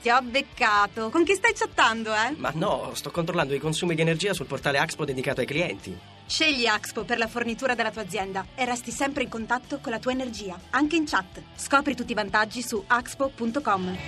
Ti ho beccato. Con chi stai chattando, eh? Ma no, sto controllando i consumi di energia sul portale Axpo dedicato ai clienti. Scegli Axpo per la fornitura della tua azienda e resti sempre in contatto con la tua energia, anche in chat. Scopri tutti i vantaggi su axpo.com.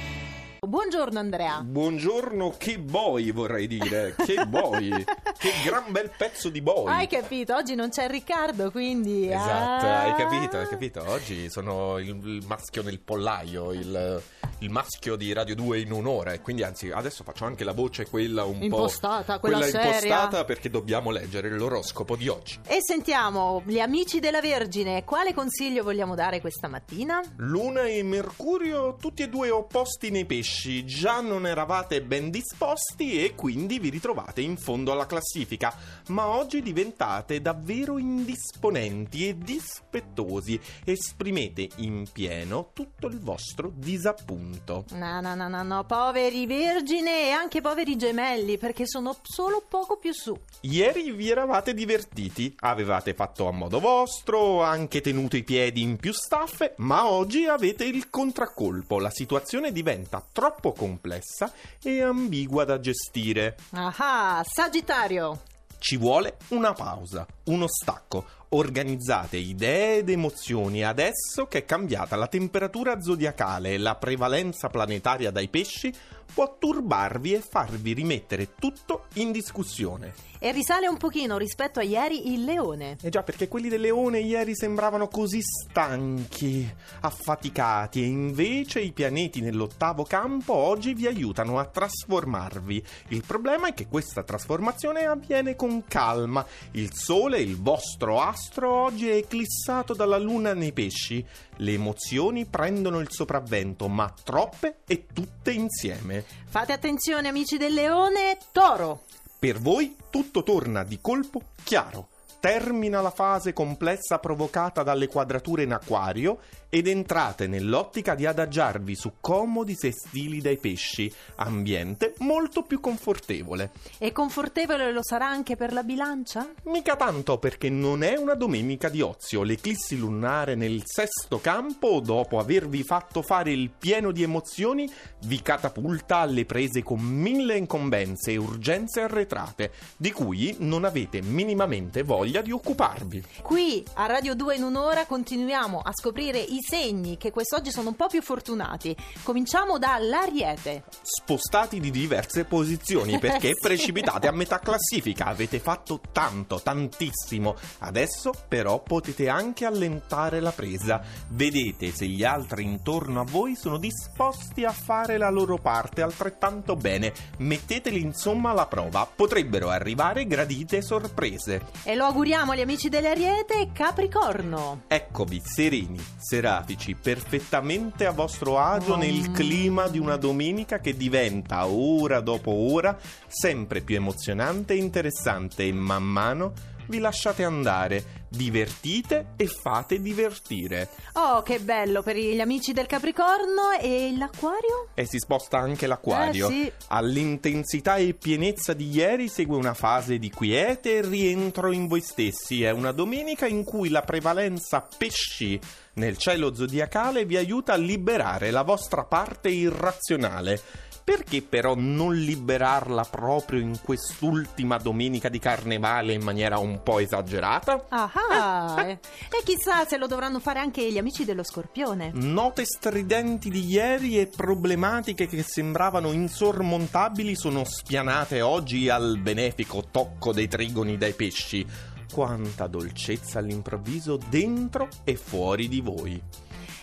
Buongiorno Andrea. Buongiorno, che boy vorrei dire, che boy, che gran bel pezzo di boy. Hai capito, oggi non c'è Riccardo, quindi... Esatto, ah. hai capito, hai capito. Oggi sono il, il maschio nel pollaio, il, il maschio di Radio 2 in un'ora. E quindi anzi, adesso faccio anche la voce quella un Impostata, po'... quella seria. impostata perché dobbiamo leggere l'oroscopo di oggi. E sentiamo, gli amici della Vergine, quale consiglio vogliamo dare questa mattina? Luna e Mercurio, tutti e due opposti nei pesci. Già non eravate ben disposti e quindi vi ritrovate in fondo alla classifica. Ma oggi diventate davvero indisponenti e dispettosi. Esprimete in pieno tutto il vostro disappunto. No, no, no, no, no, poveri Vergine e anche poveri gemelli, perché sono solo poco più su. Ieri vi eravate divertiti, avevate fatto a modo vostro, anche tenuto i piedi in più staffe, ma oggi avete il contraccolpo. La situazione diventa troppo complessa e ambigua da gestire. Ah, Sagittario. Ci vuole una pausa, uno stacco. Organizzate idee ed emozioni adesso che è cambiata la temperatura zodiacale e la prevalenza planetaria dai pesci può turbarvi e farvi rimettere tutto in discussione. E risale un pochino rispetto a ieri il leone. Eh già, perché quelli del leone ieri sembravano così stanchi, affaticati e invece i pianeti nell'ottavo campo oggi vi aiutano a trasformarvi. Il problema è che questa trasformazione avviene con calma. Il sole, il vostro astro, oggi è eclissato dalla luna nei pesci. Le emozioni prendono il sopravvento, ma troppe e tutte insieme. Fate attenzione amici del leone, toro. Per voi tutto torna di colpo chiaro. Termina la fase complessa provocata dalle quadrature in acquario ed entrate nell'ottica di adagiarvi su comodi sestili dai pesci, ambiente molto più confortevole. E confortevole lo sarà anche per la bilancia? Mica tanto perché non è una domenica di ozio. L'eclissi lunare nel sesto campo, dopo avervi fatto fare il pieno di emozioni, vi catapulta alle prese con mille incombenze e urgenze arretrate, di cui non avete minimamente voglia di occuparvi. Qui a Radio 2 in un'ora continuiamo a scoprire i segni che quest'oggi sono un po' più fortunati. Cominciamo dall'Ariete. Spostati di diverse posizioni perché Sì. precipitate a metà classifica. Avete fatto tanto, tantissimo. Adesso però potete anche allentare la presa. Vedete se gli altri intorno a voi sono disposti a fare la loro parte altrettanto bene. Metteteli insomma alla prova. Potrebbero arrivare gradite sorprese. E lo auguriamo agli amici dell'Ariete, Capricorno. Eccovi sereni, serafici, perfettamente a vostro agio Mm. nel clima di una domenica che diventa ora dopo ora sempre più emozionante e interessante e man mano vi lasciate andare, divertite e fate divertire. Oh, che bello per gli amici del Capricorno e l'Acquario? E si sposta anche l'acquario. Eh, sì. All'intensità e pienezza di ieri segue una fase di quiete e rientro in voi stessi. È una domenica in cui la prevalenza pesci nel cielo zodiacale vi aiuta a liberare la vostra parte irrazionale. Perché però non liberarla proprio in quest'ultima domenica di carnevale in maniera un po' esagerata? Ah, e e chissà se lo dovranno fare anche gli amici dello Scorpione. Note stridenti di ieri e problematiche che sembravano insormontabili sono spianate oggi al benefico tocco dei trigoni dai pesci. Quanta dolcezza all'improvviso dentro e fuori di voi.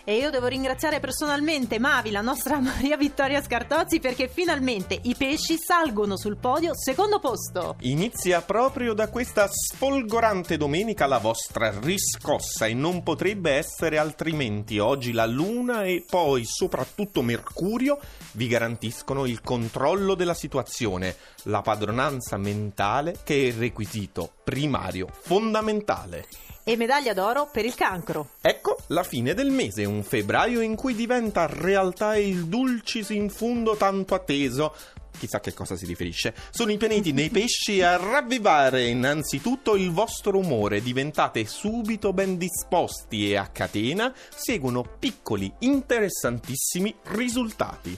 E io devo ringraziare personalmente Mavi, la nostra Maria Vittoria Scartozzi, perché finalmente i pesci salgono sul podio secondo posto. Inizia proprio da questa sfolgorante domenica la vostra riscossa e non potrebbe essere altrimenti. Oggi la Luna e poi soprattutto Mercurio vi garantiscono il controllo della situazione, la padronanza mentale che è il requisito primario, fondamentale. E medaglia d'oro per il cancro. Ecco la fine del mese, un febbraio in cui diventa realtà il dulcis in fundo tanto atteso. Chissà che cosa si riferisce. Sono i pianeti nei pesci a ravvivare innanzitutto il vostro umore. Diventate subito ben disposti e a catena seguono piccoli, interessantissimi risultati.